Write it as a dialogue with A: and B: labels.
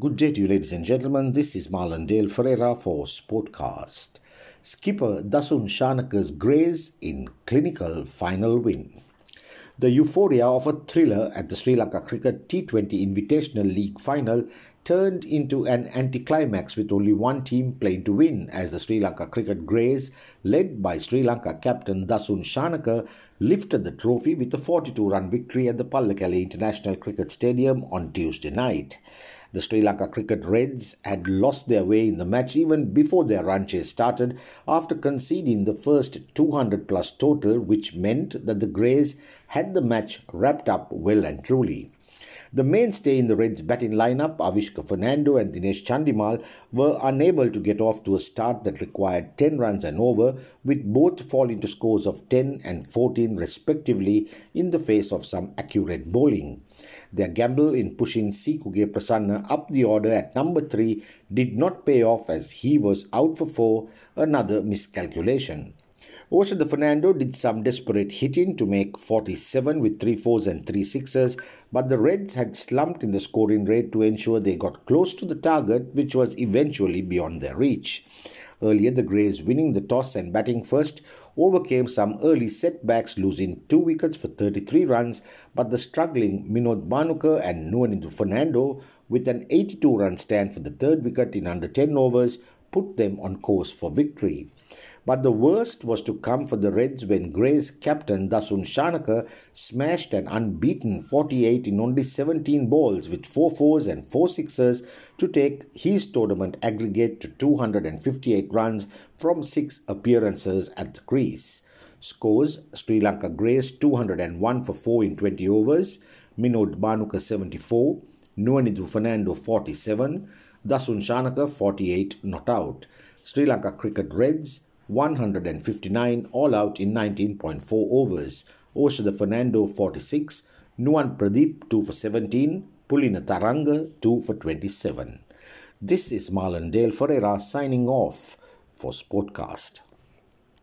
A: Good day to you, ladies and gentlemen. This is Marlon Dale Ferreira for Sportcast. Skipper Dasun Shanaka's Greys in clinical final win. The euphoria of a thriller at the Sri Lanka Cricket T20 Invitational League final turned into an anticlimax with only one team playing to win as the Sri Lanka Cricket Greys, led by Sri Lanka captain Dasun Shanaka, lifted the trophy with a 42 run victory at the Pallekele International Cricket Stadium on Tuesday night. The Sri Lanka Cricket Reds had lost their way in the match even before their run chase started after conceding the first 200 plus total, which meant that the Greys had the match wrapped up well and truly. The mainstay in the Reds' batting lineup, Avishka Fernando and Dinesh Chandimal, were unable to get off to a start that required 10 runs and over, with both falling to scores of 10 and 14 respectively in the face of some accurate bowling. Their gamble in pushing Seekkuge Prasanna up the order at number 3 did not pay off as he was out for 4, another miscalculation. Oshada Fernando did some desperate hitting to make 47 with 3 fours and 3 sixes, but the Reds had slumped in the scoring rate to ensure they got close to the target, which was eventually beyond their reach. Earlier, the Greys winning the toss and batting first overcame some early setbacks, losing two wickets for 33 runs, but the struggling Minod Bhanuka and Nuwanindru Fernando, with an 82 run stand for the third wicket in under 10 overs, put them on course for victory. But the worst was to come for the Reds when Grey's captain Dasun Shanaka smashed an unbeaten 48 in only 17 balls with 4 fours and 4 sixes to take his tournament aggregate to 258 runs from 6 appearances at the crease. Scores Sri Lanka Greys 201 for 4 in 20 overs, Minod Bhanuka 74, Nuwanindru Fernando 47, Dasun Shanaka 48 not out. Sri Lanka Cricket Reds 159 all out in 19.4 overs. Oshada Fernando 46, Nuwan Pradeep 2 for 17, Pulina Tharanga 2 for 27. This is Marlon Dale Ferreira signing off for Sportcast.